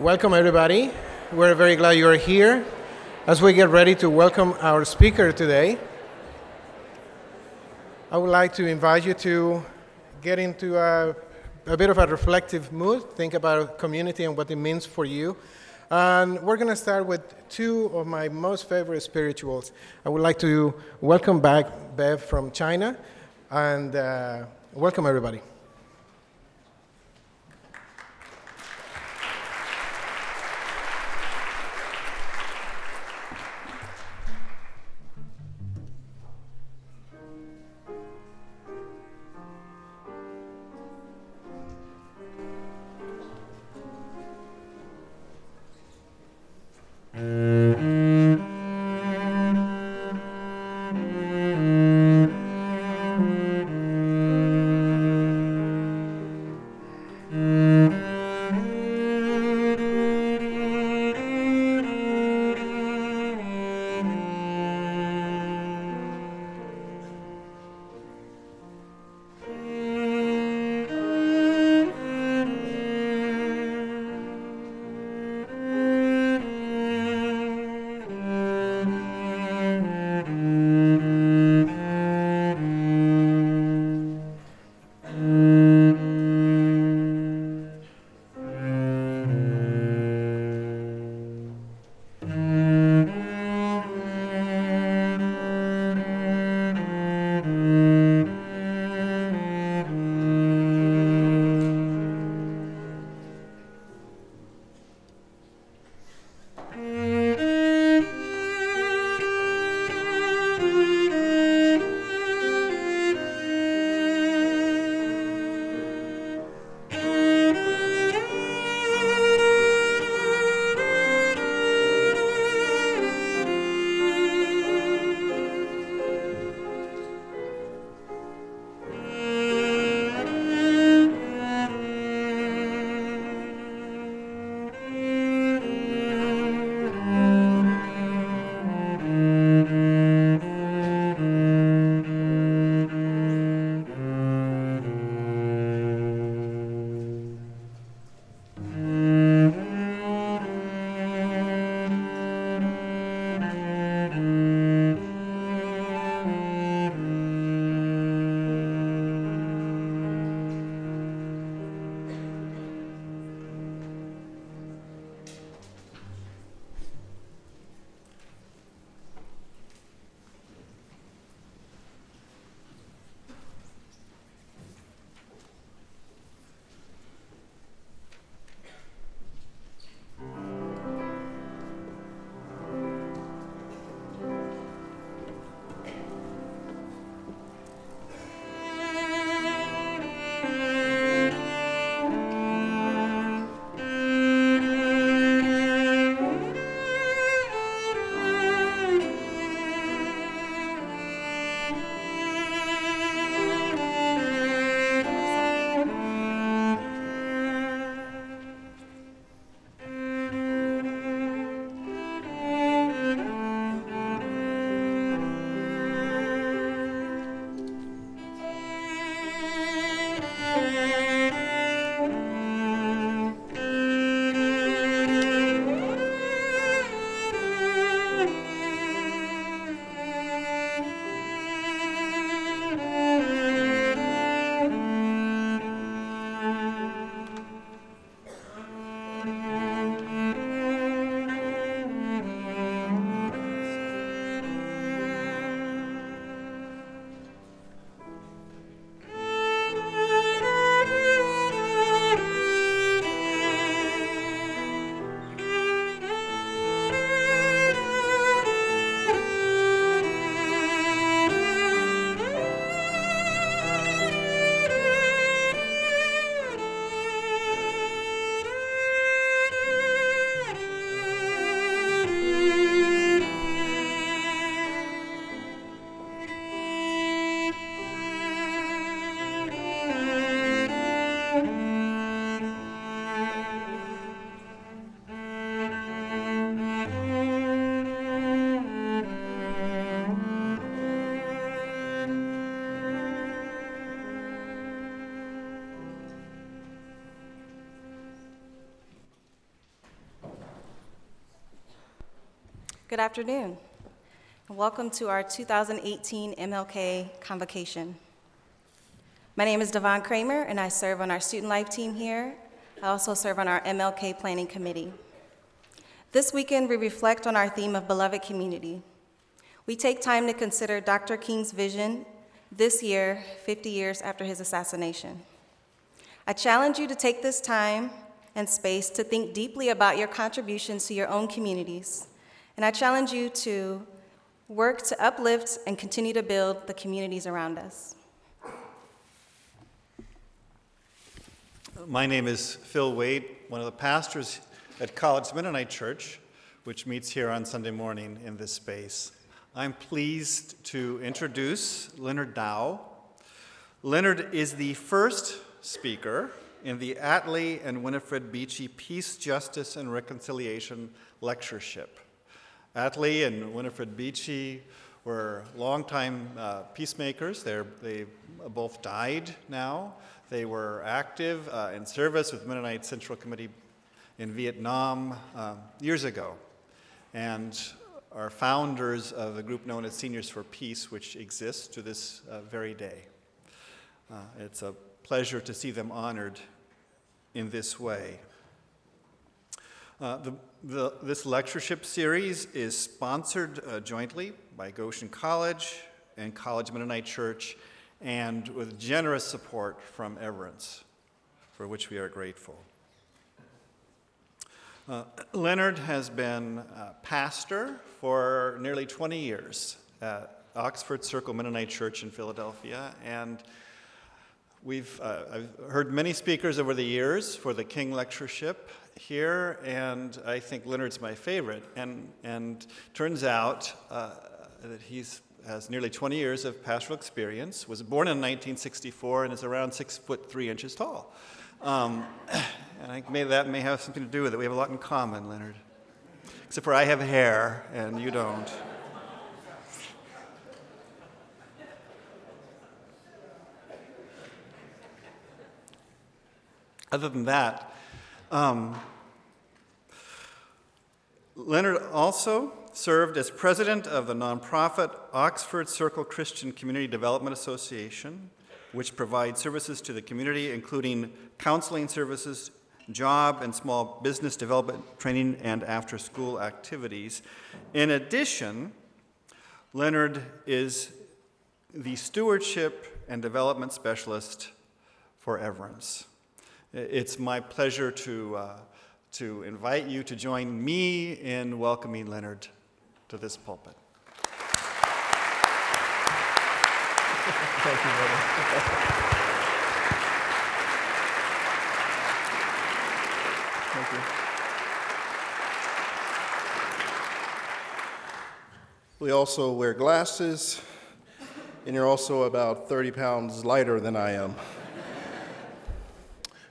Welcome, everybody. We're very glad you are here as we get ready to welcome our speaker today. I would like to invite you to get into a, a bit of a reflective mood, think about community and what it means for you. And we're going to start with two of my most favorite spirituals. I would like to welcome back Bev from China and uh, welcome everybody. Good afternoon. Welcome to our 2018 MLK Convocation. My name is Devon Kramer, and I serve on our student life team here. I also serve on our MLK Planning Committee. This weekend, we reflect on our theme of beloved community. We take time to consider Dr. King's vision this year, 50 years after his assassination. I challenge you to take this time and space to think deeply about your contributions to your own communities. And I challenge you to work to uplift and continue to build the communities around us. My name is Phil Wade, one of the pastors at College Mennonite Church, which meets here on Sunday morning in this space. I'm pleased to introduce Leonard Dow. Leonard is the first speaker in the Atlee and Winifred Beechy Peace, Justice, and Reconciliation Lectureship. Atlee and Winifred Beechy were longtime uh, peacemakers. They're, they both died now. They were active uh, in service with Mennonite Central Committee in Vietnam uh, years ago, and are founders of a group known as Seniors for Peace, which exists to this uh, very day. Uh, it's a pleasure to see them honored in this way. Uh, the, the, this lectureship series is sponsored uh, jointly by Goshen College and College Mennonite Church, and with generous support from Everence, for which we are grateful. Uh, Leonard has been pastor for nearly 20 years at Oxford Circle Mennonite Church in Philadelphia, and We've uh, I've heard many speakers over the years for the King Lectureship here, and I think Leonard's my favorite. And, and turns out uh, that he has nearly 20 years of pastoral experience, was born in 1964, and is around six foot three inches tall. Um, and I think maybe that may have something to do with it. We have a lot in common, Leonard. Except for I have hair, and you don't. Other than that, um, Leonard also served as president of the nonprofit Oxford Circle Christian Community Development Association, which provides services to the community, including counseling services, job and small business development training, and after school activities. In addition, Leonard is the stewardship and development specialist for Everence. It's my pleasure to, uh, to invite you to join me in welcoming Leonard to this pulpit. Thank you, brother. Thank you. We also wear glasses, and you're also about 30 pounds lighter than I am.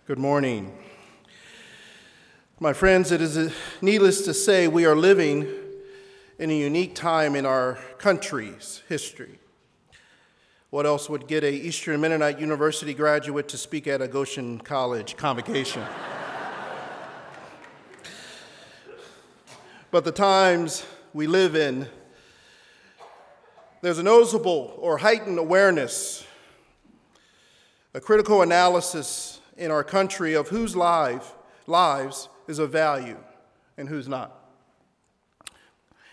Good morning. My friends, it is needless to say we are living in a unique time in our country's history. What else would get a Eastern Mennonite University graduate to speak at a Goshen College convocation? but the times we live in, there's a noticeable or heightened awareness, a critical analysis in our country of whose life, lives is of value and who's not.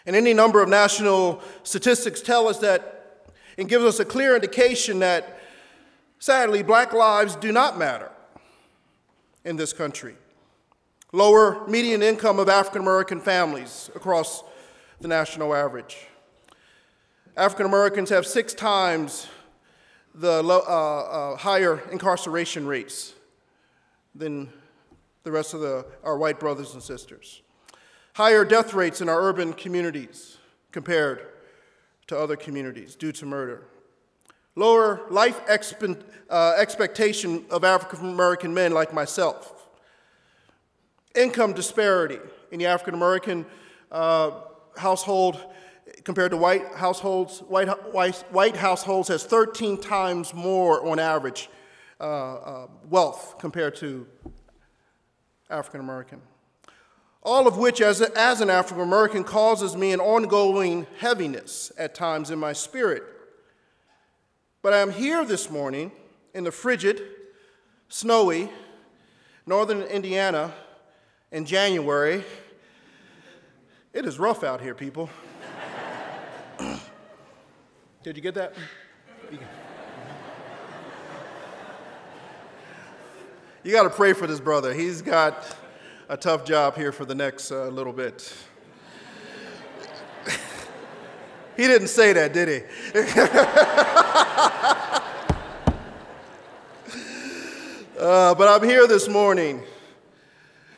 And any number of national statistics tell us that and gives us a clear indication that sadly black lives do not matter in this country. Lower median income of African American families across the national average. African Americans have six times the low, uh, uh, higher incarceration rates than the rest of the, our white brothers and sisters. Higher death rates in our urban communities compared to other communities due to murder. Lower life expe- uh, expectation of African American men like myself. Income disparity in the African American uh, household compared to white households. White, white, white households has 13 times more on average uh, uh, wealth compared to African American. all of which, as, a, as an African American, causes me an ongoing heaviness at times in my spirit. But I am here this morning in the frigid, snowy, northern Indiana in January. It is rough out here, people. Did you get that? You got to pray for this brother. He's got a tough job here for the next uh, little bit. he didn't say that, did he? uh, but I'm here this morning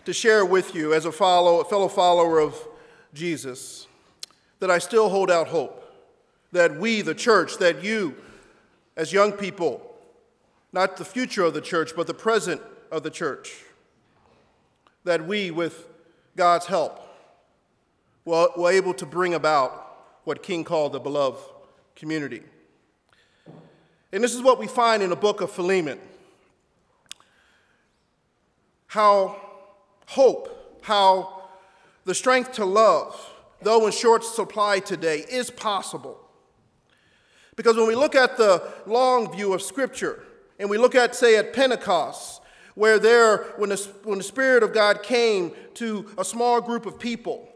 to share with you, as a, follow, a fellow follower of Jesus, that I still hold out hope. That we, the church, that you, as young people, not the future of the church, but the present of the church, that we, with God's help, were, able to bring about what King called the beloved community. And this is what we find in the book of Philemon how hope, how the strength to love, though in short supply today, is possible. Because when we look at the long view of Scripture, and we look at, say, at Pentecost, where there, when the, when the Spirit of God came to a small group of people,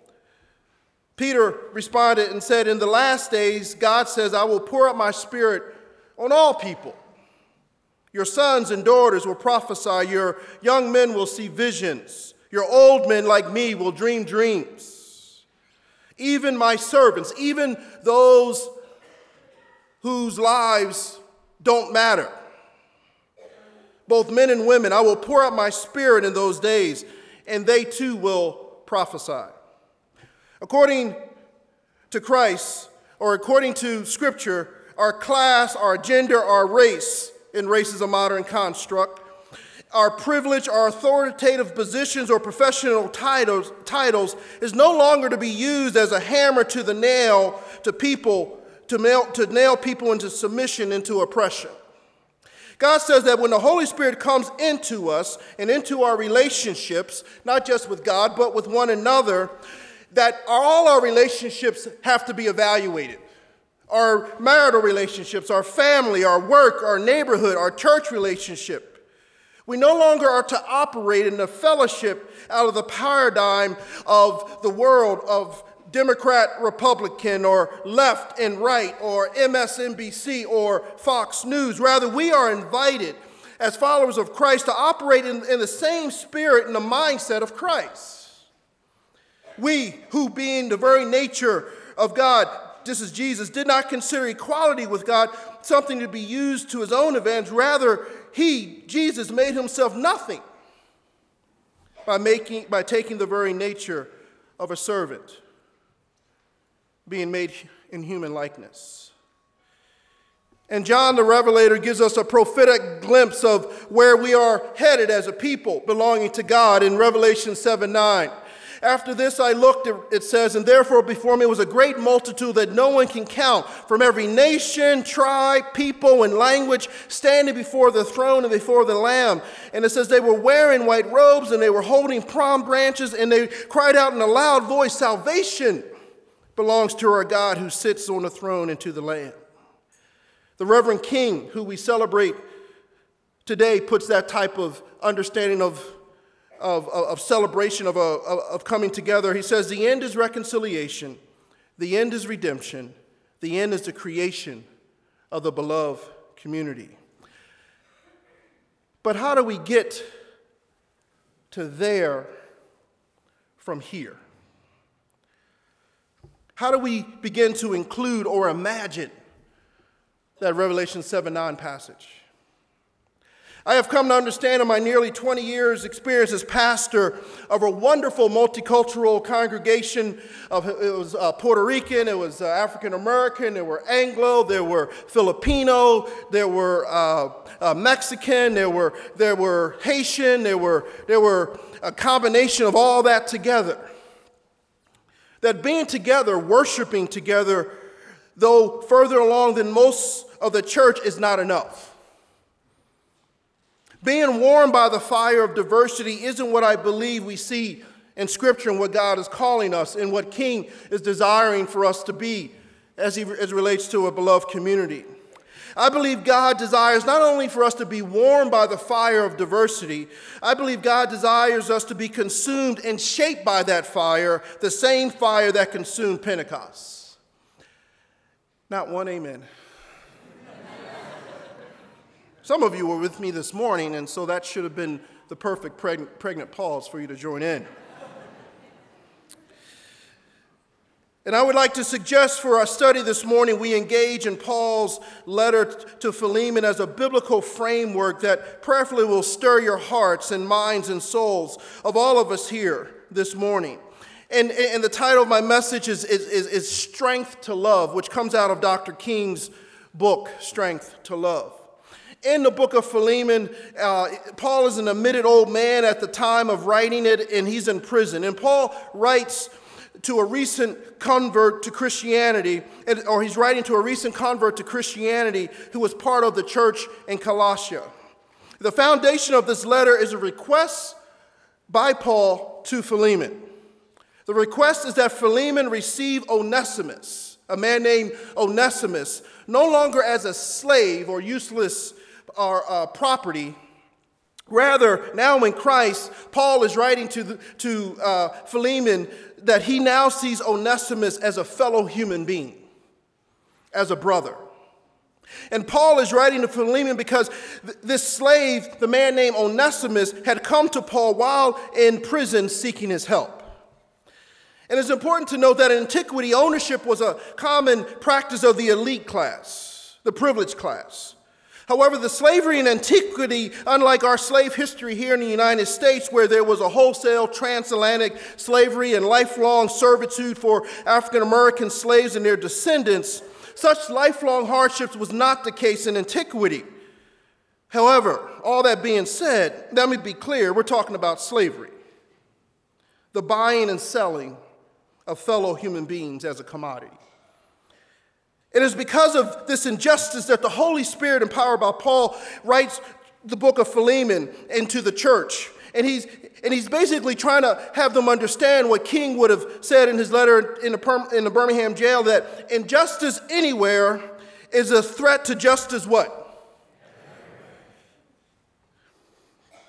Peter responded and said, In the last days, God says, I will pour out my Spirit on all people. Your sons and daughters will prophesy. Your young men will see visions. Your old men, like me, will dream dreams. Even my servants, even those whose lives don't matter, both men and women, I will pour out my spirit in those days, and they too will prophesy. According to Christ, or according to Scripture, our class, our gender, our race, and race is a modern construct, our privilege, our authoritative positions, or professional titles, titles is no longer to be used as a hammer to the nail to people, to nail, to nail people into submission, into oppression. God says that when the Holy Spirit comes into us and into our relationships, not just with God, but with one another, that all our relationships have to be evaluated our marital relationships, our family, our work, our neighborhood, our church relationship. We no longer are to operate in a fellowship out of the paradigm of the world of Democrat, Republican, or left and right, or MSNBC, or Fox News. Rather, we are invited as followers of Christ to operate in, in the same spirit and the mindset of Christ. We, who being the very nature of God, this is Jesus, did not consider equality with God something to be used to his own advantage. Rather, he, Jesus, made himself nothing by, making, by taking the very nature of a servant, being made in human likeness. And John the Revelator gives us a prophetic glimpse of where we are headed as a people belonging to God in Revelation 7 9. After this I looked, it says, and therefore before me was a great multitude that no one can count, from every nation, tribe, people, and language, standing before the throne and before the Lamb. And it says they were wearing white robes and they were holding palm branches and they cried out in a loud voice, Salvation belongs to our God who sits on the throne and to the Lamb. The Reverend King, who we celebrate today, puts that type of understanding of of, of, celebration, of, a, of coming together. He says, The end is reconciliation, the end is redemption, the end is the creation of the beloved community. But how do we get to there from here? How do we begin to include or imagine that Revelation 7 9 passage? I have come to understand in my nearly 20 years' experience as pastor of a wonderful multicultural congregation. Of, it was uh, Puerto Rican, it was uh, African American, there were Anglo, there were Filipino, there were uh, uh, Mexican, there were, there were Haitian, there were, there were a combination of all that together. That being together, worshiping together, though further along than most of the church, is not enough. Being warmed by the fire of diversity isn't what I believe we see in Scripture and what God is calling us and what King is desiring for us to be as, he, as relates to a beloved community. I believe God desires not only for us to be warmed by the fire of diversity, I believe God desires us to be consumed and shaped by that fire, the same fire that consumed Pentecost. Not one amen. Some of you were with me this morning, and so that should have been the perfect pregnant, pregnant pause for you to join in. And I would like to suggest for our study this morning we engage in Paul's letter to Philemon as a biblical framework that prayerfully will stir your hearts and minds and souls of all of us here this morning. And, and the title of my message is, is, is, is Strength to Love, which comes out of Dr. King's book, Strength to Love. In the book of Philemon, uh, Paul is an admitted old man at the time of writing it, and he's in prison. And Paul writes to a recent convert to Christianity, or he's writing to a recent convert to Christianity who was part of the church in Colossia. The foundation of this letter is a request by Paul to Philemon. The request is that Philemon receive Onesimus, a man named Onesimus, no longer as a slave or useless or, uh, property. Rather, now in Christ, Paul is writing to, the, to uh, Philemon that he now sees Onesimus as a fellow human being, as a brother. And Paul is writing to Philemon because th- this slave, the man named Onesimus, had come to Paul while in prison seeking his help. And it's important to note that in antiquity, ownership was a common practice of the elite class, the privileged class. However, the slavery in antiquity, unlike our slave history here in the United States, where there was a wholesale transatlantic slavery and lifelong servitude for African American slaves and their descendants, such lifelong hardships was not the case in antiquity. However, all that being said, let me be clear we're talking about slavery the buying and selling of fellow human beings as a commodity. It is because of this injustice that the Holy Spirit, empowered by Paul, writes the book of Philemon into the church. And he's, and he's basically trying to have them understand what King would have said in his letter in the, in the Birmingham jail that injustice anywhere is a threat to justice what?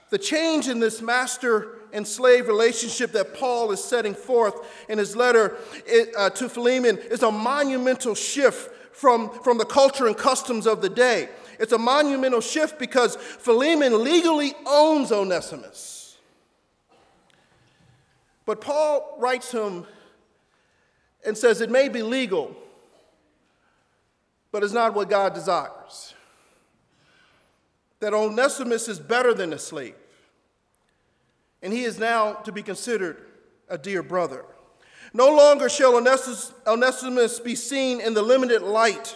The change in this master and slave relationship that Paul is setting forth in his letter uh, to Philemon is a monumental shift from, from the culture and customs of the day. It's a monumental shift because Philemon legally owns Onesimus. But Paul writes him and says it may be legal, but it's not what God desires. That Onesimus is better than a slave, and he is now to be considered a dear brother. No longer shall Onesimus be seen in the limited light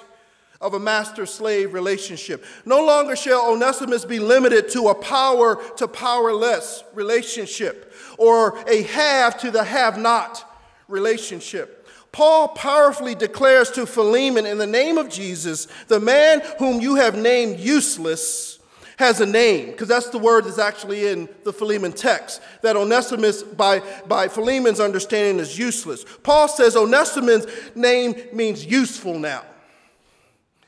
of a master slave relationship. No longer shall Onesimus be limited to a power to powerless relationship or a have to the have not relationship. Paul powerfully declares to Philemon in the name of Jesus, the man whom you have named useless has a name, because that's the word that's actually in the Philemon text, that Onesimus, by, by Philemon's understanding, is useless. Paul says Onesimus' name means useful now.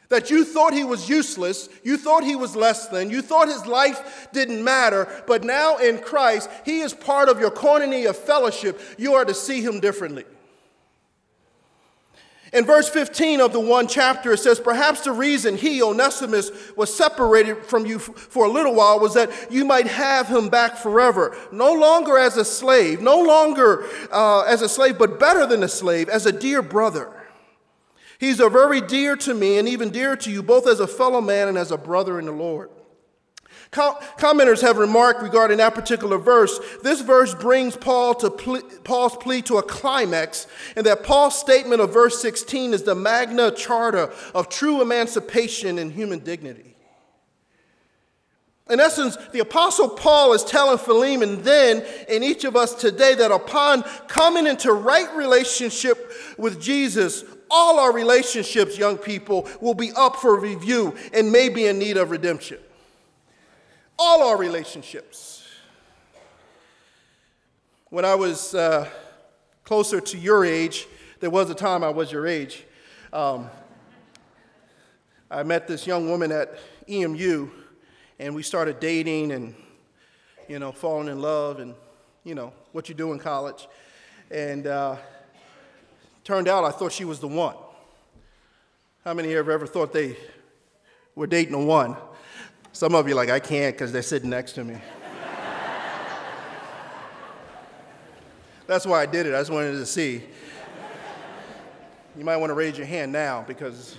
That you thought he was useless, you thought he was less than, you thought his life didn't matter, but now in Christ, he is part of your koinonia of fellowship. You are to see him differently. In verse 15 of the one chapter, it says, Perhaps the reason he, Onesimus, was separated from you for a little while was that you might have him back forever. No longer as a slave, no longer uh, as a slave, but better than a slave, as a dear brother. He's a very dear to me and even dear to you, both as a fellow man and as a brother in the Lord. Commenters have remarked regarding that particular verse. This verse brings Paul to ple- Paul's plea to a climax, and that Paul's statement of verse 16 is the magna charta of true emancipation and human dignity. In essence, the Apostle Paul is telling Philemon then and each of us today that upon coming into right relationship with Jesus, all our relationships, young people, will be up for review and may be in need of redemption all our relationships. When I was uh, closer to your age, there was a time I was your age. Um, I met this young woman at EMU, and we started dating and, you know, falling in love and, you know, what you do in college. And uh, turned out I thought she was the one. How many have ever thought they were dating a one? Some of you like, I can't because they're sitting next to me. That's why I did it. I just wanted to see. You might want to raise your hand now because.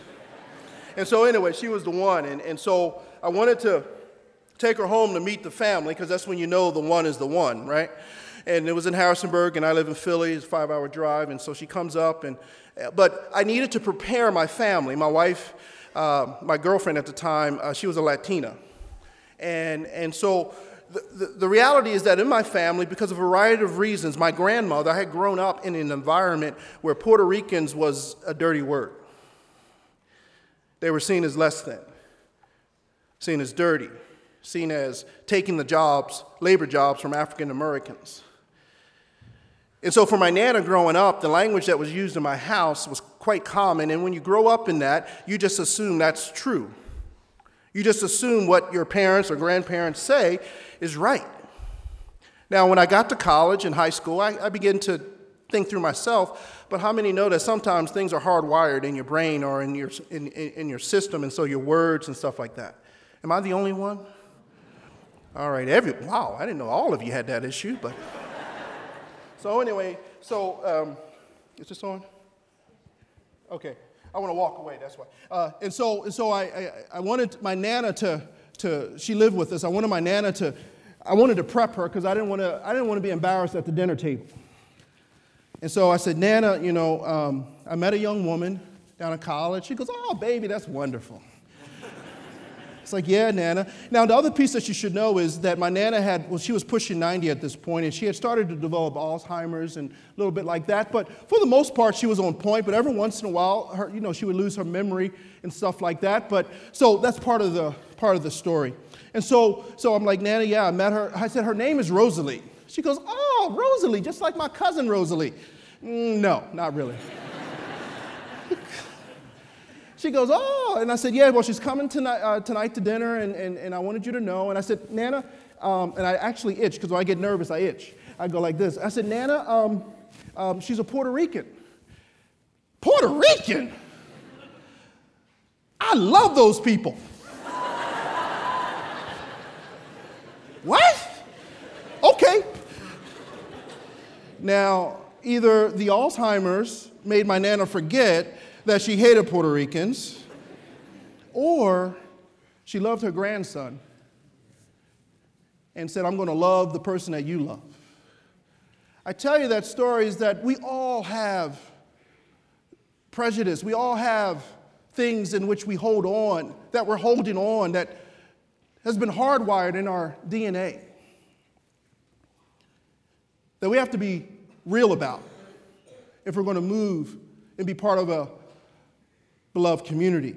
And so, anyway, she was the one. And, and so I wanted to take her home to meet the family because that's when you know the one is the one, right? And it was in Harrisonburg, and I live in Philly. It's a five hour drive. And so she comes up, and but I needed to prepare my family. My wife, uh, my girlfriend at the time, uh, she was a Latina. And, and so the, the, reality is that in my family, because of a variety of reasons, my grandmother, I had grown up in an environment where Puerto Ricans was a dirty word. They were seen as less than, seen as dirty, seen as taking the jobs, labor jobs from African Americans. And so, for my Nana growing up, the language that was used in my house was quite common. And when you grow up in that, you just assume that's true. You just assume what your parents or grandparents say is right. Now, when I got to college and high school, I, I began to think through myself, but how many know that sometimes things are hardwired in your brain or in your, in, in your system, and so your words and stuff like that? Am I the only one? All right, every, wow, I didn't know all of you had that issue, but. so, anyway, so, um, is this on? Okay. I want to walk away, that's why. Uh, and so, and so I, I, I, wanted my Nana to, to, she lived with us. I wanted my Nana to, I wanted to prep her because I didn't want to, I didn't want to be embarrassed at the dinner table. And so I said, Nana, you know, um, I met a young woman down at college. She goes, oh, baby, that's wonderful. It's like, yeah, Nana. Now, the other piece that you should know is that my Nana had, well, she was pushing 90 at this point, and she had started to develop Alzheimer's and a little bit like that. But for the most part, she was on point. But every once in a while, her, you know, she would lose her memory and stuff like that. But so that's part of the part of the story. And so, so I'm like, Nana, yeah, I met her. I said, her name is Rosalie. She goes, oh, Rosalie, just like my cousin Rosalie. Mm, no, not really. She goes, Oh, and I said, Yeah, well, she's coming tonight, uh, tonight to dinner, and, and, and I wanted you to know. And I said, Nana, um, and I actually itch because when I get nervous, I itch. I go like this. I said, Nana, um, um, she's a Puerto Rican. Puerto Rican? I love those people. what? Okay. Now, either the Alzheimer's made my Nana forget that she hated Puerto Ricans, or she loved her grandson and said, I'm going to love the person that you love. I tell you that story is that we all have prejudice. We all have things in which we hold on, that we're holding on, that has been hardwired in our DNA, that we have to be real about if we're going to move and be part of a beloved community.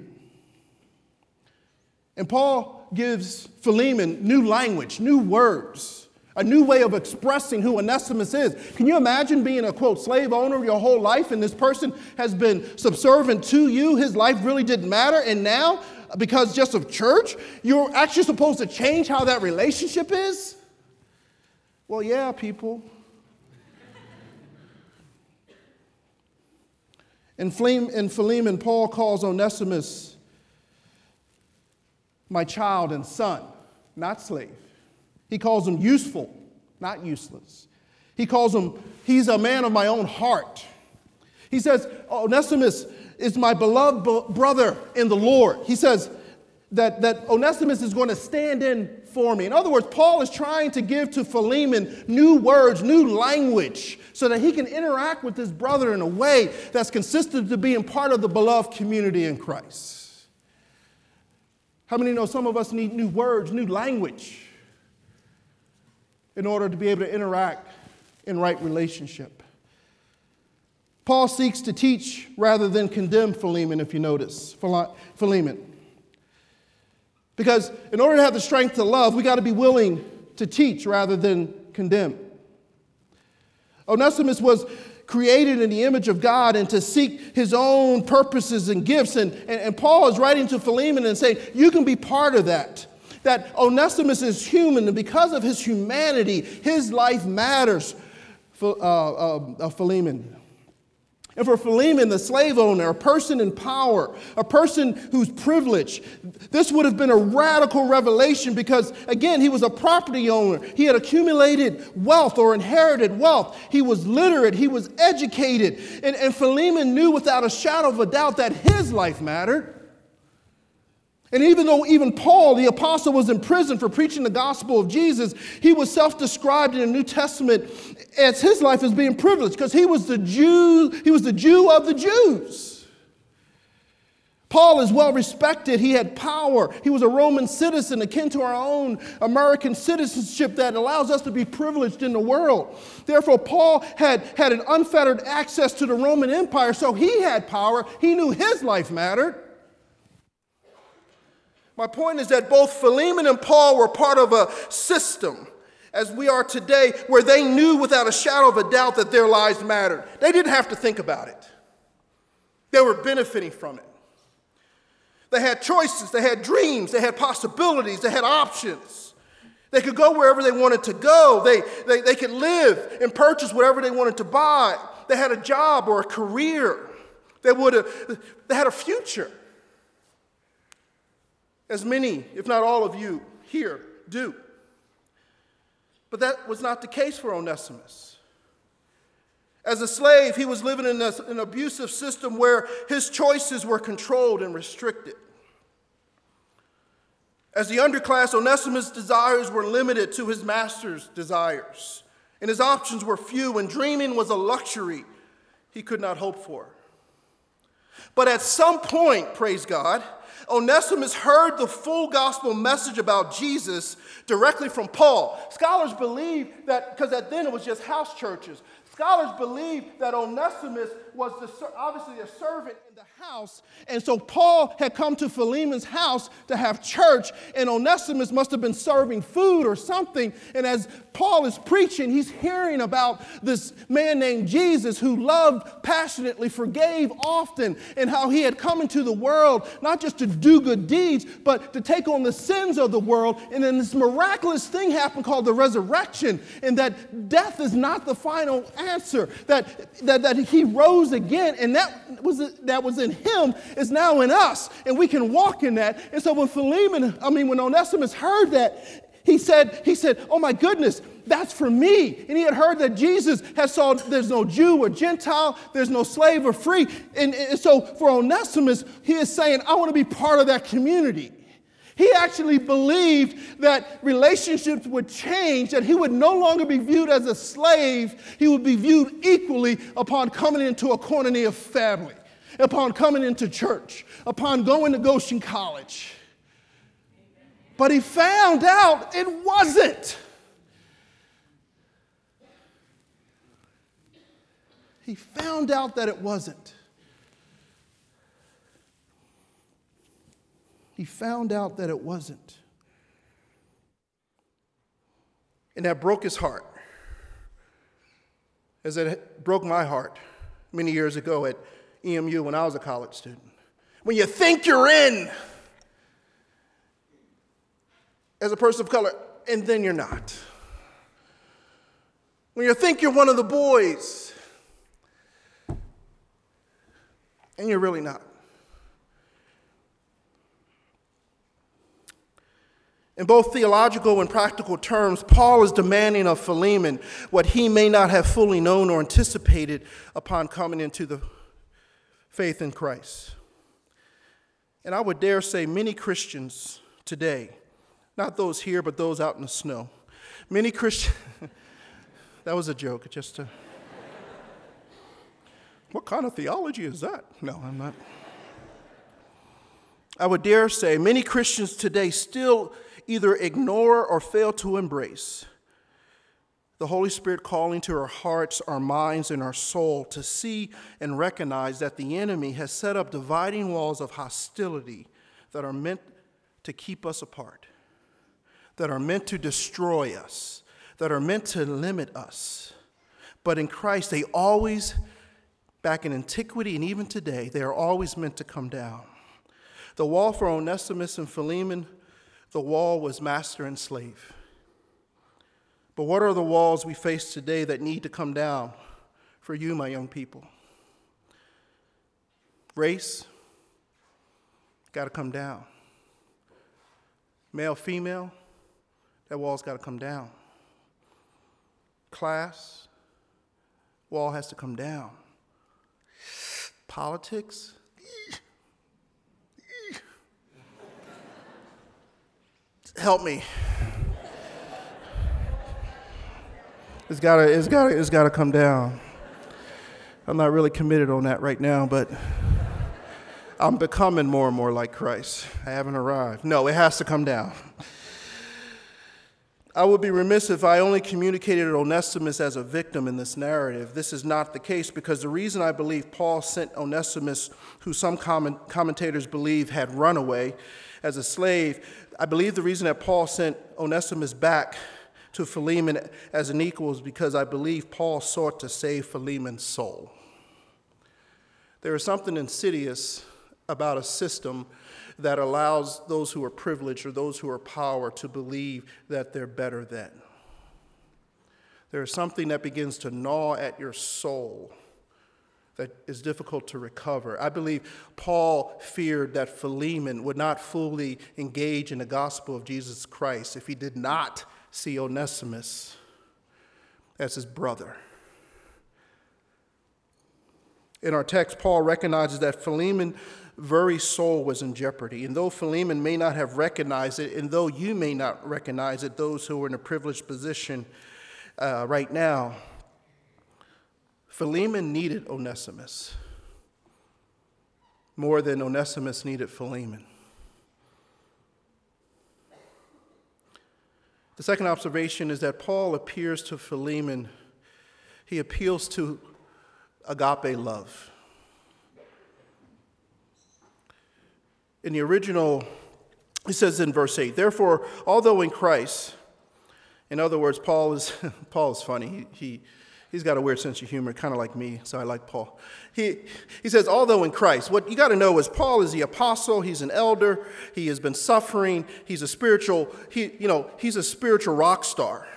And Paul gives Philemon new language, new words, a new way of expressing who Onesimus is. Can you imagine being a quote slave owner your whole life and this person has been subservient to you? His life really didn't matter. And now, because just of church, you're actually supposed to change how that relationship is? Well, yeah, people. In Philemon, Paul calls Onesimus my child and son, not slave. He calls him useful, not useless. He calls him, he's a man of my own heart. He says, Onesimus is my beloved brother in the Lord. He says that, that Onesimus is going to stand in for me. In other words, Paul is trying to give to Philemon new words, new language, so that he can interact with his brother in a way that's consistent to being part of the beloved community in Christ. How many know some of us need new words, new language in order to be able to interact in right relationship? Paul seeks to teach rather than condemn Philemon, if you notice. Philemon. Because in order to have the strength to love, we got to be willing to teach rather than condemn. Onesimus was created in the image of God and to seek his own purposes and gifts. And, and, and, Paul is writing to Philemon and saying, You can be part of that. That Onesimus is human, and because of his humanity, his life matters. Uh, uh, uh, Philemon. And for Philemon, the slave owner, a person in power, a person who's privileged, this would have been a radical revelation because, again, he was a property owner. He had accumulated wealth or inherited wealth. He was literate, he was educated. And, and Philemon knew without a shadow of a doubt that his life mattered. And even though even Paul, the apostle, was in prison for preaching the gospel of Jesus, he was self described in the New Testament as his life as being privileged because he was the Jew, he was the Jew of the Jews. Paul is well respected. He had power. He was a Roman citizen, akin to our own American citizenship that allows us to be privileged in the world. Therefore, Paul had, had an unfettered access to the Roman Empire, so he had power. He knew his life mattered. My point is that both Philemon and Paul were part of a system, as we are today, where they knew without a shadow of a doubt that their lives mattered. They didn't have to think about it, they were benefiting from it. They had choices, they had dreams, they had possibilities, they had options. They could go wherever they wanted to go. They, they, they could live and purchase whatever they wanted to buy. They had a job or a career. They, would have, they had a future as many, if not all of you here, do. But that was not the case for Onesimus. As a slave, he was living in an abusive system where his choices were controlled and restricted. As the underclass, Onesimus' desires were limited to his master's desires, and his options were few, and dreaming was a luxury he could not hope for. But at some point, praise God, Onesimus heard the full gospel message about Jesus directly from Paul. Scholars believe that, because at then it was just house churches, scholars believe that Onesimus was the, obviously a servant in the house. And so Paul had come to Philemon's house to have church, and Onesimus must have been serving food or something. And as Paul is preaching, he's hearing about this man named Jesus who loved passionately, forgave often, and how he had come into the world not just to do good deeds, but to take on the sins of the world. And then this miraculous thing happened called the resurrection, and that death is not the final answer, that, that, that he rose rose again, and that was, that was in him is now in us, and we can walk in that. And so when Philemon, I mean, when Onesimus heard that, he said, he said, Oh my goodness, that's for me. And he had heard that Jesus has saw there's no Jew or Gentile, there's no slave or free. And, and so for Onesimus, he is saying, I want to be part of that community. He actually believed that relationships would change, that he would no longer be viewed as a slave, he would be viewed equally upon coming into a koinonia of family, upon coming into church, upon going to Goshen College. But he found out it wasn't. He found out that it wasn't. He found out that it wasn't. And that broke his heart, as it broke my heart many years ago at EMU when I was a college student. When you think you're in as a person of color, and then you're not. When you think you're one of the boys, and you're really not. In both theological and practical terms, Paul is demanding of Philemon what he may not have fully known or anticipated upon coming into the faith in Christ. And I would dare say many Christians today, not those here, but those out in the snow, many Christians, that was a joke, just to, what kind of theology is that? No, I'm not. I would dare say many Christians today still either ignore or fail to embrace the Holy Spirit calling to our hearts, our minds, and our soul to see and recognize that the enemy has set up dividing walls of hostility that are meant to keep us apart, that are meant to destroy us, that are meant to limit us. But in Christ, they always, back in antiquity and even today, they are always meant to come down. The wall for Onesimus and Philemon, the wall was master and slave. But what are the walls we face today that need to come down for you, my young people? Race, got to come down. Male, female, that wall's got to come down. Class, wall has to come down. Politics, help me. It's gotta, it's gotta, it's gotta come down. I'm not really committed on that right now, but I'm becoming more and more like Christ. I haven't arrived. No, it has to come down. I would be remiss if I only communicated Onesimus as a victim in this narrative. This is not the case because the reason I believe Paul sent Onesimus, who some comment, commentators believe had run away as a slave, I believe the reason that Paul sent Onesimus back to Philemon as an equal is because I believe Paul sought to save Philemon's soul. There is something insidious about a system that allows those who are privileged or those who are power to believe that they're better than. There is something that begins to gnaw at your soul that is difficult to recover. I believe Paul feared that Philemon would not fully engage in the gospel of Jesus Christ if he did not see Onesimus as his brother. In our text, Paul recognizes that Philemon very soul was in jeopardy. And though Philemon may not have recognized it, and though you may not recognize it, those who are in a privileged position uh, right now, Philemon needed Onesimus more than Onesimus needed Philemon. The second observation is that Paul appears to Philemon, he appeals to agape love. In the original, he says in verse 8, therefore, although in Christ, in other words, Paul is, Paul is funny. He, he, he's got a weird sense of humor, kind of like me, so I like Paul. He, he says, although in Christ, what you got to know is Paul is the apostle, he's an elder, he has been suffering, he's a spiritual, he, you know, he's a spiritual rock star.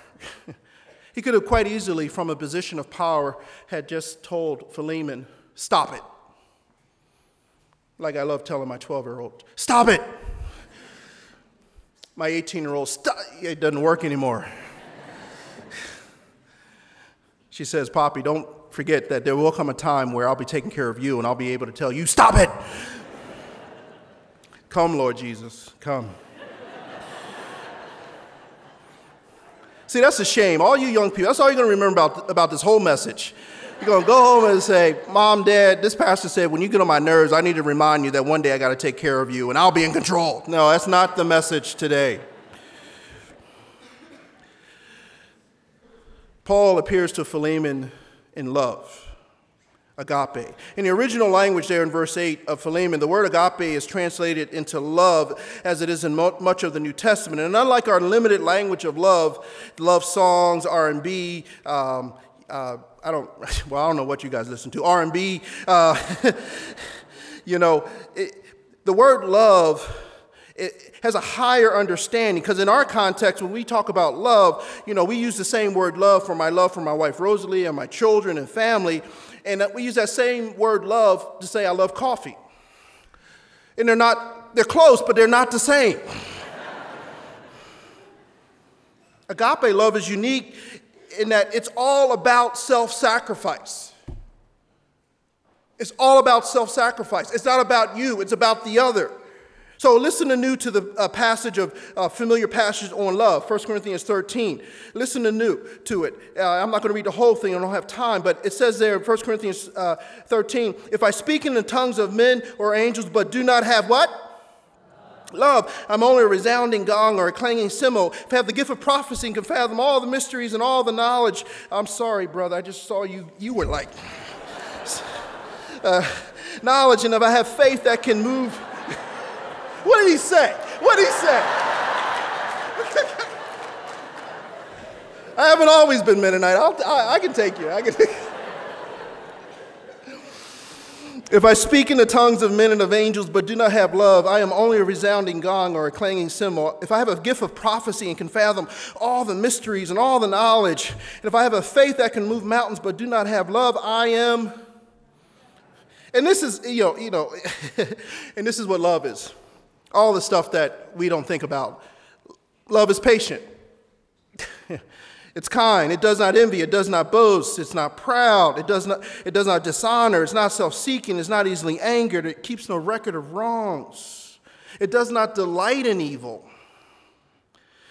he could have quite easily, from a position of power, had just told Philemon, stop it. Like I love telling my 12 year old, stop it. My 18 year old, it doesn't work anymore. She says, Poppy, don't forget that there will come a time where I'll be taking care of you and I'll be able to tell you, stop it. come, Lord Jesus, come. See, that's a shame. All you young people, that's all you're going to remember about, about this whole message. You're going to go home and say, Mom, Dad, this pastor said, when you get on my nerves, I need to remind you that one day I got to take care of you and I'll be in control. No, that's not the message today. Paul appears to Philemon in love, agape. In the original language, there in verse 8 of Philemon, the word agape is translated into love as it is in much of the New Testament. And unlike our limited language of love, love songs, R&B, um, uh, I don't, well, I don't know what you guys listen to, R&B. Uh, you know, it, the word love it has a higher understanding because in our context when we talk about love you know we use the same word love for my love for my wife rosalie and my children and family and uh, we use that same word love to say i love coffee and they're not they're close but they're not the same agape love is unique in that it's all about self sacrifice. It's all about self sacrifice. It's not about you, it's about the other. So listen anew to the uh, passage of uh, familiar passage on love, 1 Corinthians 13. Listen anew to it. Uh, I'm not going to read the whole thing, I don't have time, but it says there in 1 Corinthians uh, 13, if I speak in the tongues of men or angels but do not have what? Love, I'm only a resounding gong or a clanging cymbal. If I have the gift of prophecy and can fathom all the mysteries and all the knowledge, I'm sorry, brother. I just saw you. You were like uh, knowledge, and if I have faith that can move. What did he say? What did he say? I haven't always been Mennonite. I'll, I, I can take you. I can take If I speak in the tongues of men and of angels, but do not have love, I am only a resounding gong or a clanging cymbal. If I have a gift of prophecy and can fathom all the mysteries and all the knowledge, and if I have a faith that can move mountains, but do not have love, I am. And this is, you know, you know, and this is what love is. All the stuff that we don't think about. Love is patient. It's kind. It does not envy. It does not boast. It's not proud. It does not, it does not dishonor. It's not self seeking. It's not easily angered. It keeps no record of wrongs. It does not delight in evil.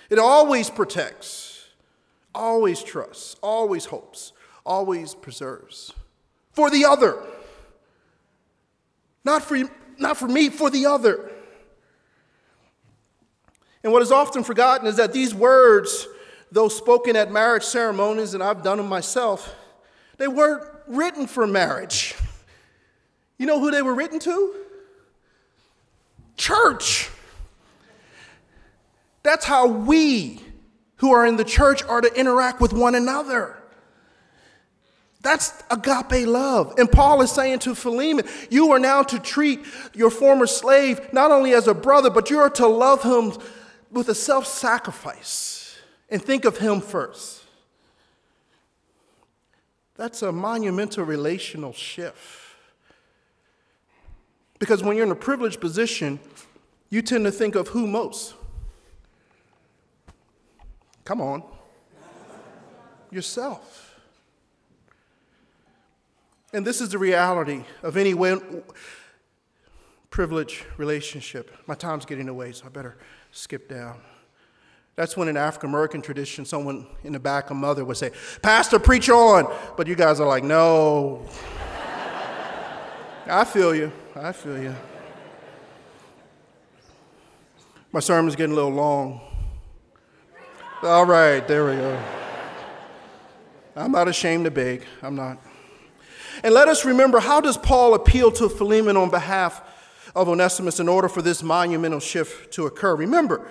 It always protects, always trusts, always hopes, always preserves. For the other. Not for, not for me, for the other. And what is often forgotten is that these words though spoken at marriage ceremonies, and I've done them myself, they weren't written for marriage. You know who they were written to? Church. That's how we who are in the church are to interact with one another. That's agape love. And Paul is saying to Philemon, you are now to treat your former slave not only as a brother, but you are to love him with a self sacrifice and think of Him first. That's a monumental relational shift. Because when you're in a privileged position, you tend to think of who most. Come on. Yourself. And this is the reality of any privileged relationship. My time's getting away, so I better skip down. That's when in African American tradition, someone in the back, a mother would say, Pastor, preach on. But you guys are like, no. I feel you. I feel you. My sermon's getting a little long. All right, there we go. I'm not ashamed to beg. I'm not. And let us remember how does Paul appeal to Philemon on behalf of Onesimus in order for this monumental shift to occur? Remember,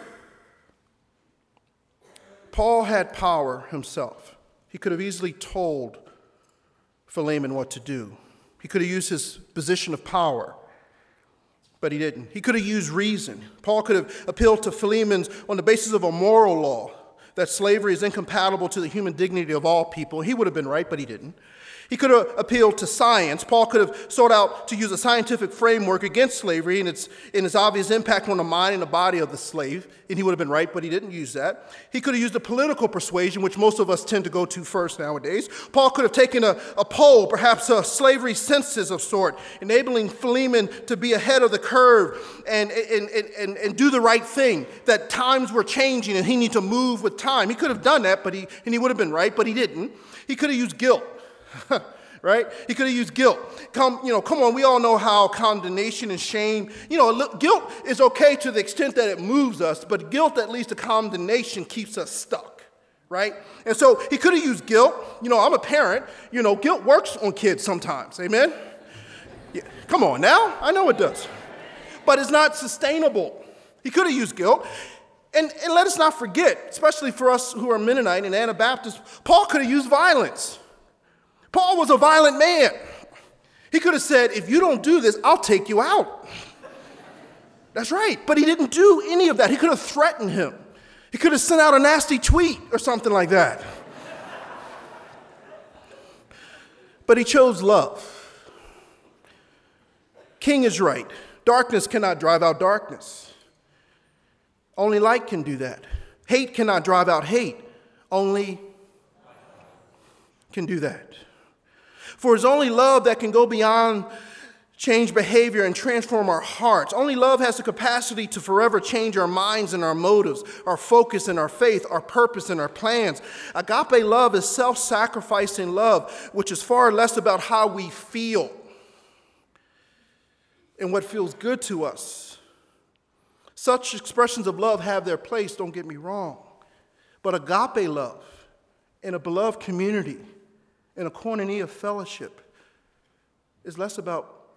Paul had power himself. He could have easily told Philemon what to do. He could have used his position of power, but he didn't. He could have used reason. Paul could have appealed to Philemon on the basis of a moral law that slavery is incompatible to the human dignity of all people. He would have been right, but he didn't. He could have appealed to science. Paul could have sought out to use a scientific framework against slavery and its, and its obvious impact on the mind and the body of the slave, and he would have been right, but he didn't use that. He could have used a political persuasion, which most of us tend to go to first nowadays. Paul could have taken a, a poll, perhaps a slavery census of sort, enabling Philemon to be ahead of the curve and, and, and, and, do the right thing, that times were changing and he needed to move with time. He could have done that, but he, and he would have been right, but he didn't. He could have used guilt. right? He could have used guilt. Come, you know, come on, we all know how condemnation and shame, you know, guilt is okay to the extent that it moves us, but guilt, at least the condemnation, keeps us stuck, right? And so he could have used guilt. You know, I'm a parent, you know, guilt works on kids sometimes, amen? Yeah. Come on now, I know it does. But it's not sustainable. He could have used guilt. And, and let us not forget, especially for us who are Mennonite and Anabaptists, Paul could have used violence. Paul was a violent man. He could have said, If you don't do this, I'll take you out. That's right. But he didn't do any of that. He could have threatened him, he could have sent out a nasty tweet or something like that. But he chose love. King is right. Darkness cannot drive out darkness. Only light can do that. Hate cannot drive out hate. Only can do that. For it's only love that can go beyond change behavior and transform our hearts. Only love has the capacity to forever change our minds and our motives, our focus and our faith, our purpose and our plans. Agape love is self sacrificing love, which is far less about how we feel and what feels good to us. Such expressions of love have their place, don't get me wrong. But agape love in a beloved community, in a koinonia fellowship is less about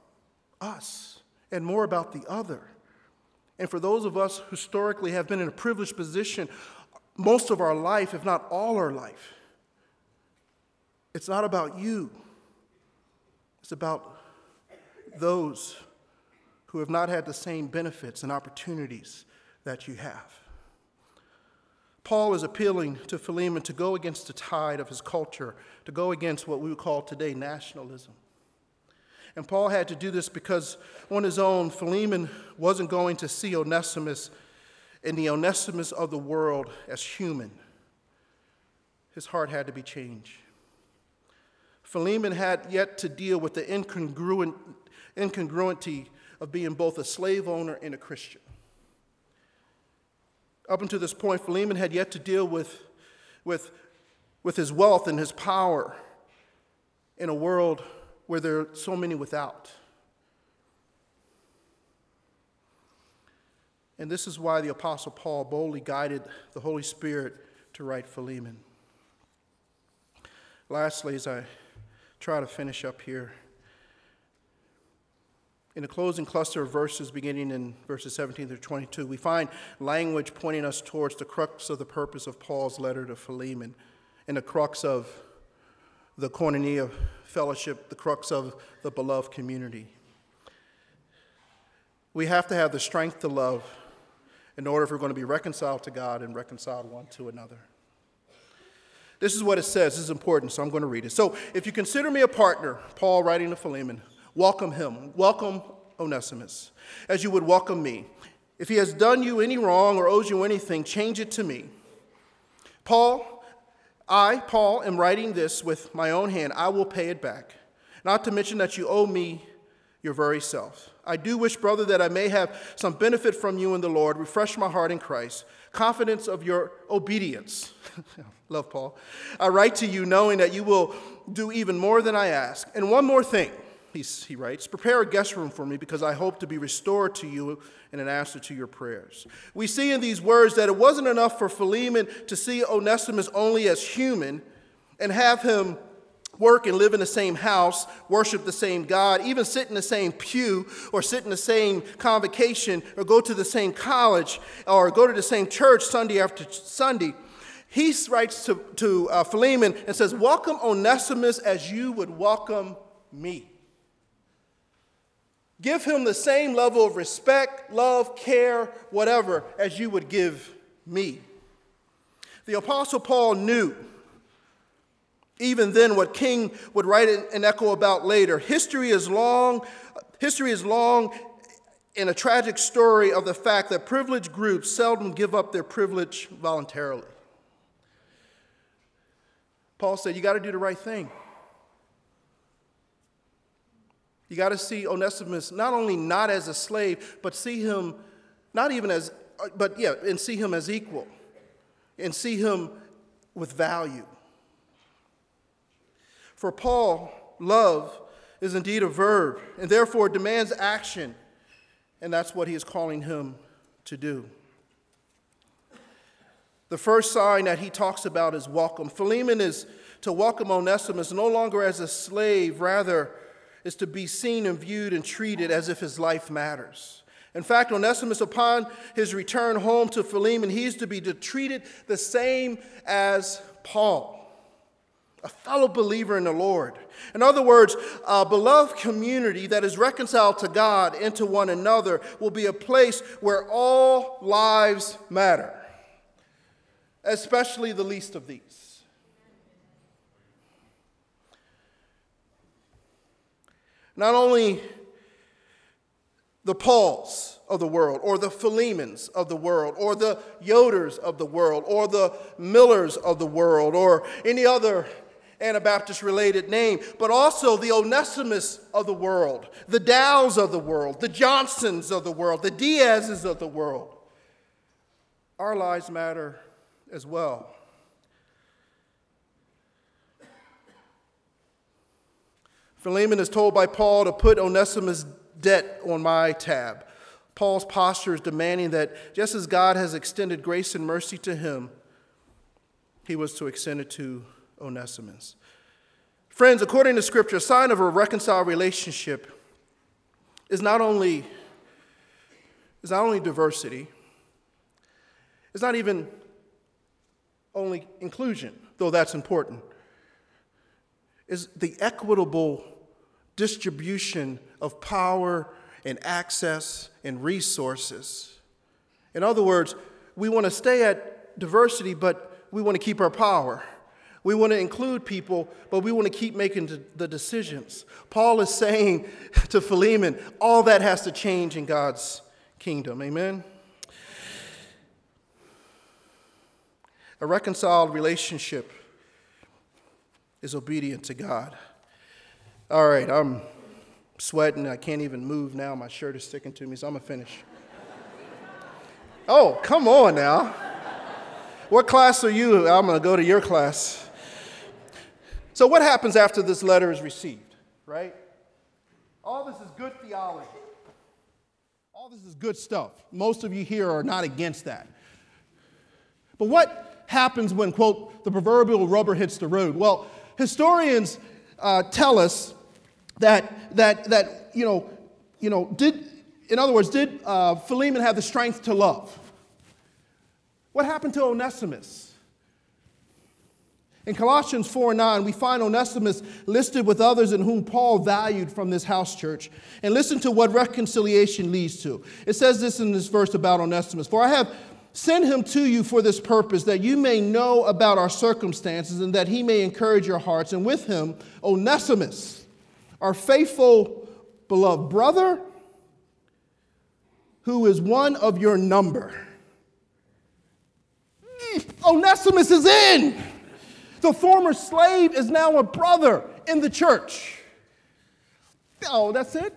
us and more about the other. And for those of us who historically have been in a privileged position, most of our life, if not all our life. It's not about you, it's about those who have not had the same benefits and opportunities that you have. Paul is appealing to Philemon to go against the tide of his culture, to go against what we would call today nationalism. And Paul had to do this because on his own, Philemon wasn't going to see Onesimus in the Onesimus of the world as human. His heart had to be changed. Philemon had yet to deal with the incongruent, incongruity of being both a slave owner and a Christian. Up until this point, Philemon had yet to deal with, with, with his wealth and his power in a world where there are so many without. And this is why the Apostle Paul boldly guided the Holy Spirit to write Philemon. Lastly, as I try to finish up here, in the closing cluster of verses beginning in verses 17 through 22, we find language pointing us towards the crux of the purpose of Paul's letter to Philemon and the crux of the koinonia fellowship, the crux of the beloved community. We have to have the strength to love in order if we're going to be reconciled to God and reconciled one to another. This is what it says. This is important, so I'm going to read it. So, if you consider me a partner, Paul writing to Philemon, welcome him. Welcome Onesimus, as you would welcome me. If he has done you any wrong or owes you anything, change it to me. Paul, I, Paul, am writing this with my own hand. I will pay it back. Not to mention that you owe me your very self. I do wish, brother, that I may have some benefit from you in the Lord. Refresh my heart in Christ. Confidence of your obedience. Love Paul. I write to you knowing that you will do even more than I ask. And one more thing he writes, prepare a guest room for me because I hope to be restored to you in an answer to your prayers. We see in these words that it wasn't enough for Philemon to see Onesimus only as human and have him work and live in the same house, worship the same God, even sit in the same pew or sit in the same convocation or go to the same college or go to the same church Sunday after Sunday. He writes to, to uh, Philemon and says, Welcome Onesimus as you would welcome me. Give him the same level of respect, love, care, whatever, as you would give me. The Apostle Paul knew, even then, what King would write and echo about later. History is long, history is long in a tragic story of the fact that privileged groups seldom give up their privilege voluntarily. Paul said, You got to do the right thing. You got to see Onesimus not only not as a slave, but see him not even as, but yeah, and see him as equal, and see him with value. For Paul, love is indeed a verb, and therefore demands action, and that's what he is calling him to do. The first sign that he talks about is welcome. Philemon is to welcome Onesimus no longer as a slave, rather, is to be seen and viewed and treated as if his life matters. In fact, Onesimus, upon his return home to Philemon, he is to be treated the same as Paul, a fellow believer in the Lord. In other words, a beloved community that is reconciled to God and to one another will be a place where all lives matter, especially the least of these. Not only the Pauls of the world, or the Philemons of the world, or the Yoders of the world, or the Millers of the world, or any other Anabaptist related name, but also the Onesimus of the world, the Dows of the world, the Johnsons of the world, the Diazes of the world. Our lives matter as well. Philemon is told by Paul to put Onesimus' debt on my tab. Paul's posture is demanding that just as God has extended grace and mercy to him, he was to extend it to Onesimus. Friends, according to Scripture, a sign of a reconciled relationship is not only, is not only diversity, it's not even only inclusion, though that's important, is the equitable distribution of power and access and resources. In other words, we want to stay at diversity, but we want to keep our power. We want to include people, but we want to keep making the decisions. Paul is saying to Philemon, all that has to change in God's kingdom. Amen? A reconciled relationship is obedient to God. All right, I'm sweating. I can't even move now. My shirt is sticking to me, so I'm going to finish. oh, come on now. What class are you? I'm going to go to your class. So, what happens after this letter is received, right? All this is good theology. All this is good stuff. Most of you here are not against that. But what happens when, quote, the proverbial rubber hits the road? Well, historians uh, tell us that, that, that you, know, you know, did, in other words, did uh, Philemon have the strength to love? What happened to Onesimus? In Colossians 4 9, we find Onesimus listed with others in whom Paul valued from this house church. And listen to what reconciliation leads to. It says this in this verse about Onesimus For I have sent him to you for this purpose, that you may know about our circumstances and that he may encourage your hearts. And with him, Onesimus, our faithful, beloved brother, who is one of your number. Onesimus is in. The former slave is now a brother in the church. Oh, that's it?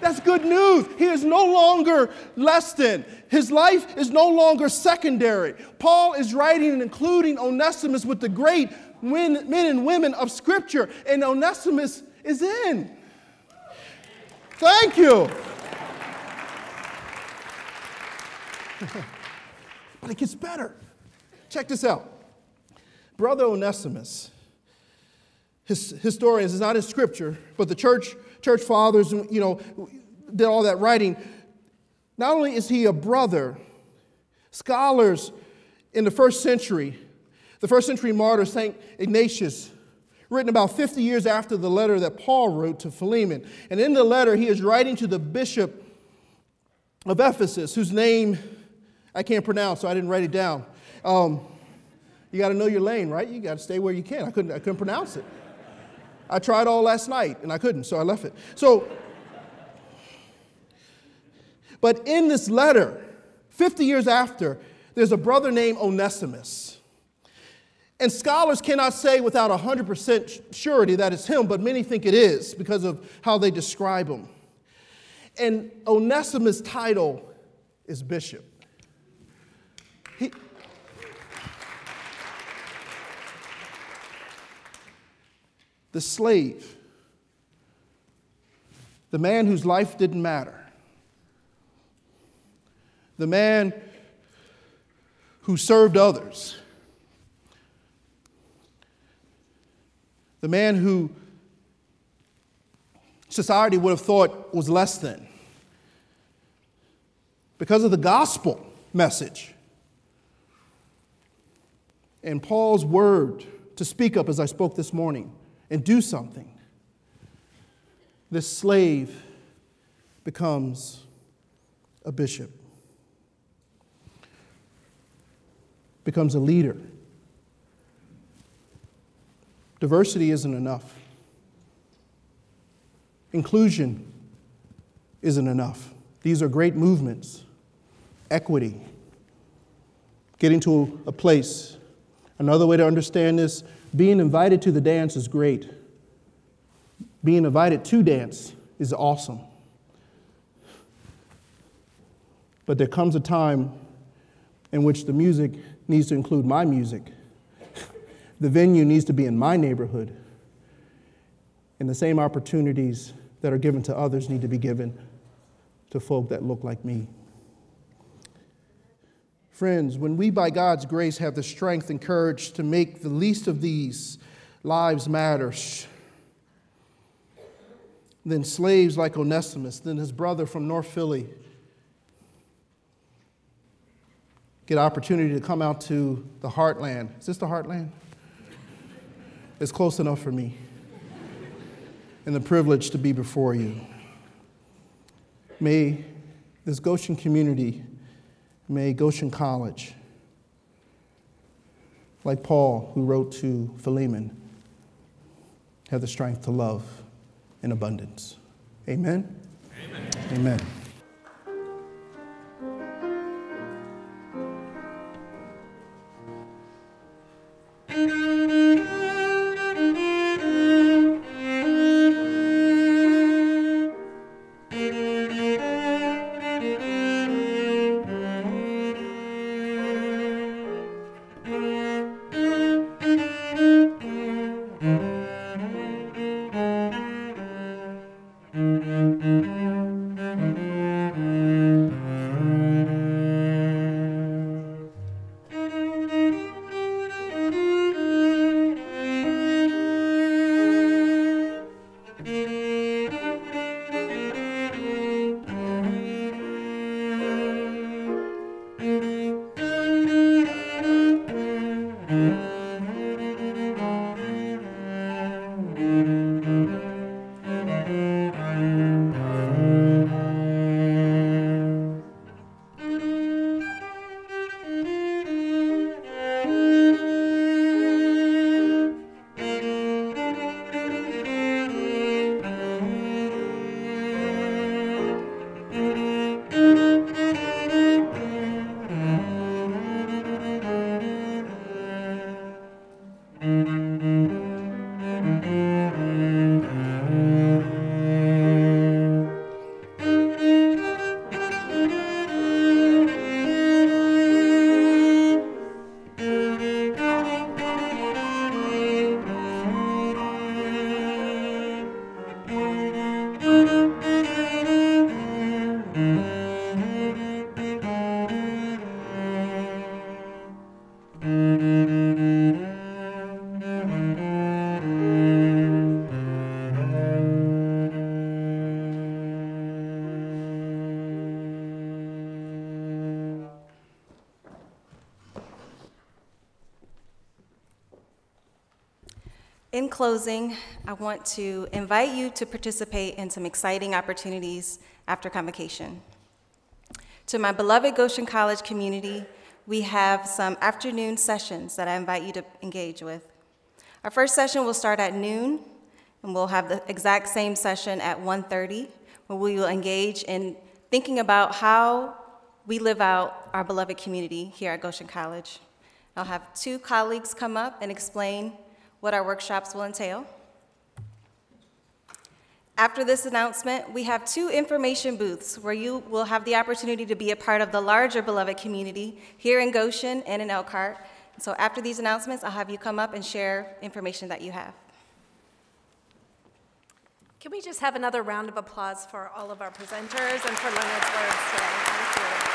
That's good news. He is no longer less than. His life is no longer secondary. Paul is writing and including Onesimus with the great men, and women of Scripture, and Onesimus is in. Thank you. but it gets better. Check this out brother Onesimus, his, historians, is not in scripture, but the church, church fathers, you know, did all that writing. Not only is he a brother, scholars in the first century, the first century martyr, St. Ignatius, written about 50 years after the letter that Paul wrote to Philemon. And in the letter, he is writing to the bishop of Ephesus, whose name I can't pronounce, so I didn't write it down. Um, you got to know your lane, right? You got to stay where you can. I couldn't, I couldn't pronounce it. I tried all last night and I couldn't, so I left it. So, but in this letter, 50 years after, there's a brother named Onesimus. And scholars cannot say without 100% surety that it's him, but many think it is because of how they describe him. And Onesimus' title is bishop. He, the slave, the man whose life didn't matter, the man who served others, the man who society would have thought was less than. Because of the gospel message and Paul's word to speak up as I spoke this morning and do something, this slave becomes a bishop, becomes a leader. Diversity isn't enough. Inclusion isn't enough. These are great movements. Equity, getting to a place. Another way to understand this being invited to the dance is great. Being invited to dance is awesome. But there comes a time in which the music needs to include my music. The venue needs to be in my neighborhood. And the same opportunities that are given to others need to be given to folk that look like me. Friends, when we, by God's grace, have the strength and courage to make the least of these lives matter, then slaves like Onesimus, then his brother from North Philly, get opportunity to come out to the heartland. Is this the heartland? It's close enough for me. And the privilege to be before you. May this Goshen community, may Goshen College, like Paul, who wrote to Philemon, have the strength to love in abundance. Amen. Amen. Amen. Closing, I want to invite you to participate in some exciting opportunities after convocation. To my beloved Goshen College community, we have some afternoon sessions that I invite you to engage with. Our first session will start at noon, and we'll have the exact same session at 1:30, where we will engage in thinking about how we live out our beloved community here at Goshen College. I'll have two colleagues come up and explain what our workshops will entail. After this announcement, we have two information booths where you will have the opportunity to be a part of the larger beloved community here in Goshen and in Elkhart. So after these announcements, I'll have you come up and share information that you have. Can we just have another round of applause for all of our presenters and for Leonard's words today? Thank you.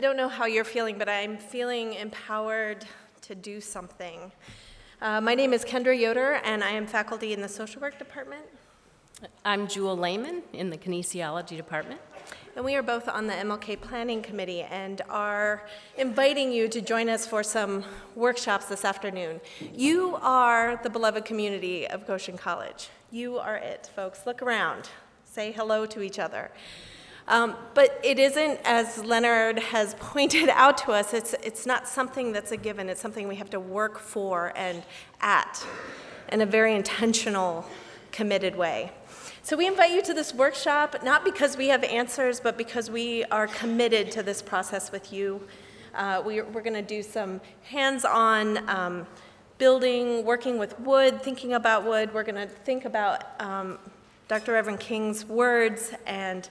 I don't know how you're feeling, but I'm feeling empowered to do something. Uh, my name is Kendra Yoder, and I am faculty in the social work department. I'm Jewel Lehman in the kinesiology department. And we are both on the MLK Planning Committee and are inviting you to join us for some workshops this afternoon. You are the beloved community of Goshen College. You are it, folks. Look around, say hello to each other. Um, but it isn't, as Leonard has pointed out to us, it's, it's not something that's a given. It's something we have to work for and at in a very intentional, committed way. So we invite you to this workshop, not because we have answers, but because we are committed to this process with you. Uh, we, are going to do some hands on um, building, working with wood, thinking about wood. We're going to think about um, Dr. Reverend King's words and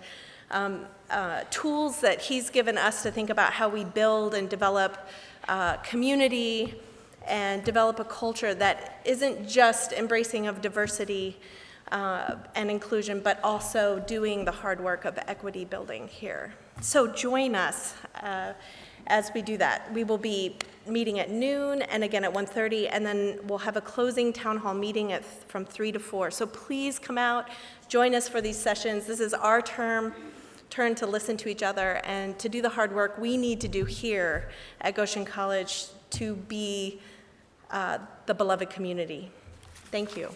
um, uh, tools that he's given us to think about how we build and develop uh, community and develop a culture that isn't just embracing of diversity, uh, and inclusion, but also doing the hard work of equity building here. So join us uh, as we do that. We will be meeting at noon and again at 1.30, and then we'll have a closing town hall meeting at, from 3 to 4. So please come out, join us for these sessions. This is our term turn to listen to each other and to do the hard work we need to do here at Goshen College to be uh, the beloved community. Thank you.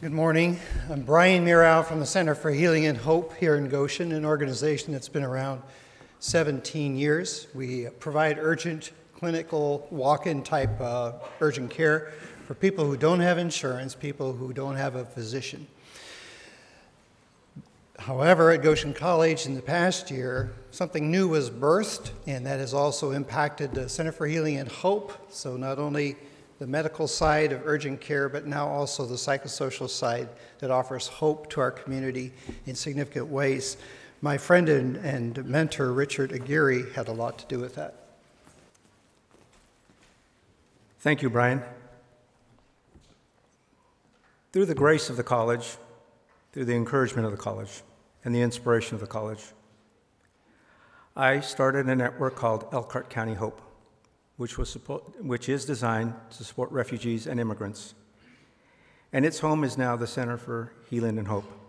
Good morning. I'm Brian Mirow from the Center for Healing and Hope here in Goshen, an organization that's been around 17 years. We provide urgent clinical walk in type uh, urgent care for people who don't have insurance, people who don't have a physician. However, at Goshen College in the past year, something new was birthed, and that has also impacted the Center for Healing and Hope. So, not only the medical side of urgent care, but now also the psychosocial side that offers hope to our community in significant ways. My friend and, and mentor, Richard Aguirre, had a lot to do with that. Thank you, Brian. Through the grace of the college, through the encouragement of the college, and the inspiration of the college, I started a network called Elkhart County Hope which, was which is designed to support refugees and immigrants. And its home is now the Center for Healing and Hope.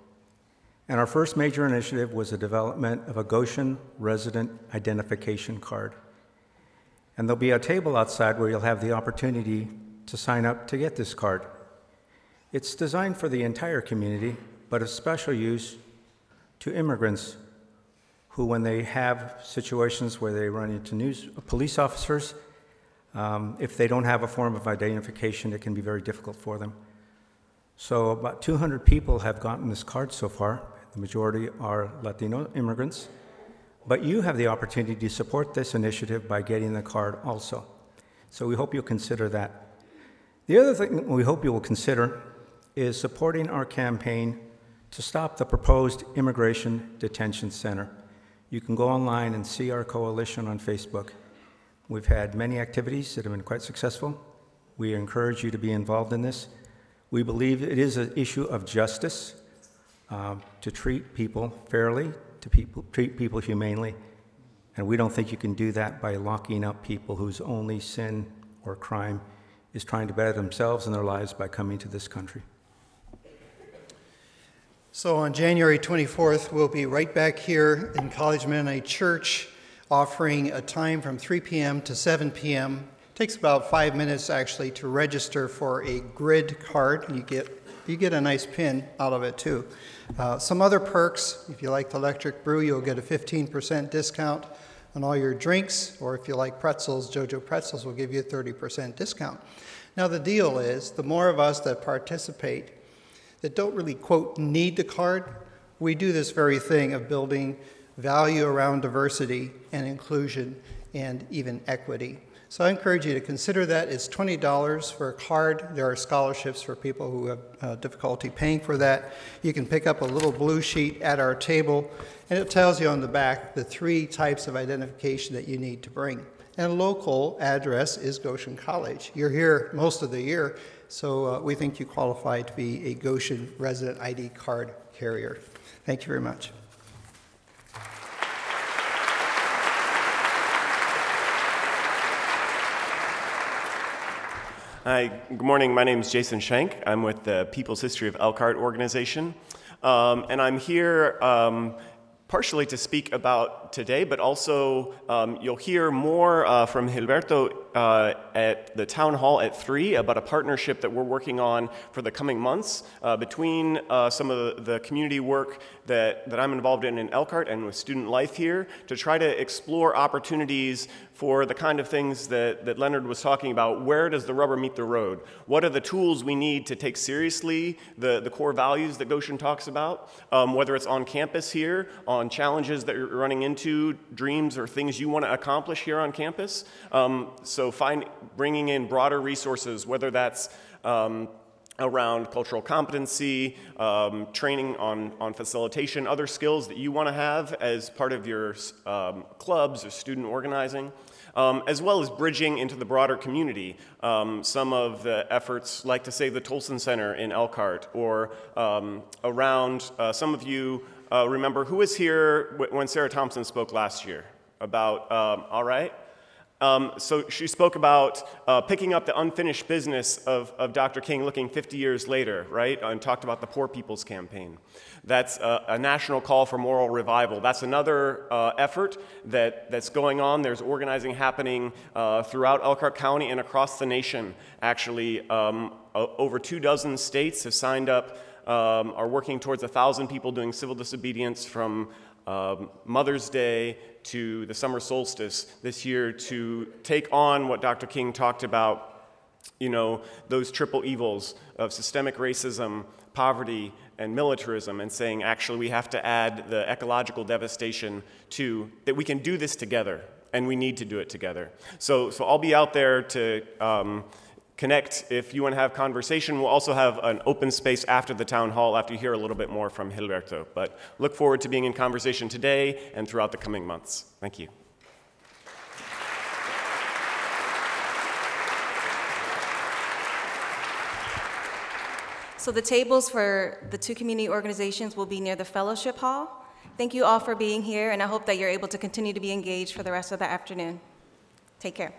And our first major initiative was the development of a Goshen resident identification card. And there'll be a table outside where you'll have the opportunity to sign up to get this card. It's designed for the entire community, but of special use to immigrants who, when they have situations where they run into news, police officers, um, if they don't have a form of identification, it can be very difficult for them. So, about 200 people have gotten this card so far. The majority are Latino immigrants. But you have the opportunity to support this initiative by getting the card also. So, we hope you'll consider that. The other thing we hope you will consider is supporting our campaign to stop the proposed immigration detention center. You can go online and see our coalition on Facebook. We've had many activities that have been quite successful. We encourage you to be involved in this. We believe it is an issue of justice uh, to treat people fairly, to people, treat people humanely, and we don't think you can do that by locking up people whose only sin or crime is trying to better themselves and their lives by coming to this country. So on January 24th, we'll be right back here in College Mennonite Church offering a time from 3 p.m. to 7 p.m. It takes about five minutes actually to register for a grid card. You get you get a nice pin out of it too. Uh, some other perks: if you like the electric brew, you'll get a 15% discount on all your drinks, or if you like pretzels, JoJo Pretzels will give you a 30% discount. Now the deal is, the more of us that participate that don't really quote need the card, we do this very thing of building value around diversity and inclusion and even equity. So I encourage you to consider that. It's $20 for a card. There are scholarships for people who have uh, difficulty paying for that. You can pick up a little blue sheet at our table, and it tells you on the back the three types of identification that you need to bring. And local address is Goshen College. You're here most of the year, so uh, we think you qualify to be a Goshen resident ID card carrier. Thank you very much. Hi, good morning. My name is Jason Shank. I'm with the People's History of Elkhart organization. Um, and I'm here um, partially to speak about today, but also um, you'll hear more uh, from Gilberto uh, at the town hall at 3 about a partnership that we're working on for the coming months uh, between uh, some of the, the, community work that, that I'm involved in in Elkhart and with Student Life here to try to explore opportunities for the kind of things that, that Leonard was talking about. Where does the rubber meet the road? What are the tools we need to take seriously the, the core values that Goshen talks about, um, whether it's on campus here, on challenges that you're running into, dreams or things you want to accomplish here on campus? Um, so, find, bringing in broader resources, whether that's um, around cultural competency, um, training on, on facilitation, other skills that you want to have as part of your um, clubs or student organizing. Um, as well as bridging into the broader community. Um, some of the efforts, like to say the Tolson Center in Elkhart, or um, around, uh, some of you uh, remember who was here when Sarah Thompson spoke last year about, um, all right? Um, so she spoke about uh, picking up the unfinished business of, of Dr. King looking 50 years later, right? And talked about the Poor People's Campaign. That's a, a national call for moral revival. That's another uh, effort that, that's going on. There's organizing happening uh, throughout Elkhart County and across the nation. Actually, um, over two dozen states have signed up, um, are working towards a thousand people doing civil disobedience from um, Mother's Day to the summer solstice this year to take on what Dr. King talked about you know, those triple evils of systemic racism, poverty, and militarism, and saying actually we have to add the ecological devastation to that we can do this together, and we need to do it together. So, so I'll be out there to um, connect if you want to have conversation. We'll also have an open space after the town hall after you hear a little bit more from Gilberto. But look forward to being in conversation today and throughout the coming months. Thank you. So the tables for the two community organizations will be near the fellowship hall. Thank you all for being here, and I hope that you're able to continue to be engaged for the rest of the afternoon. Take care.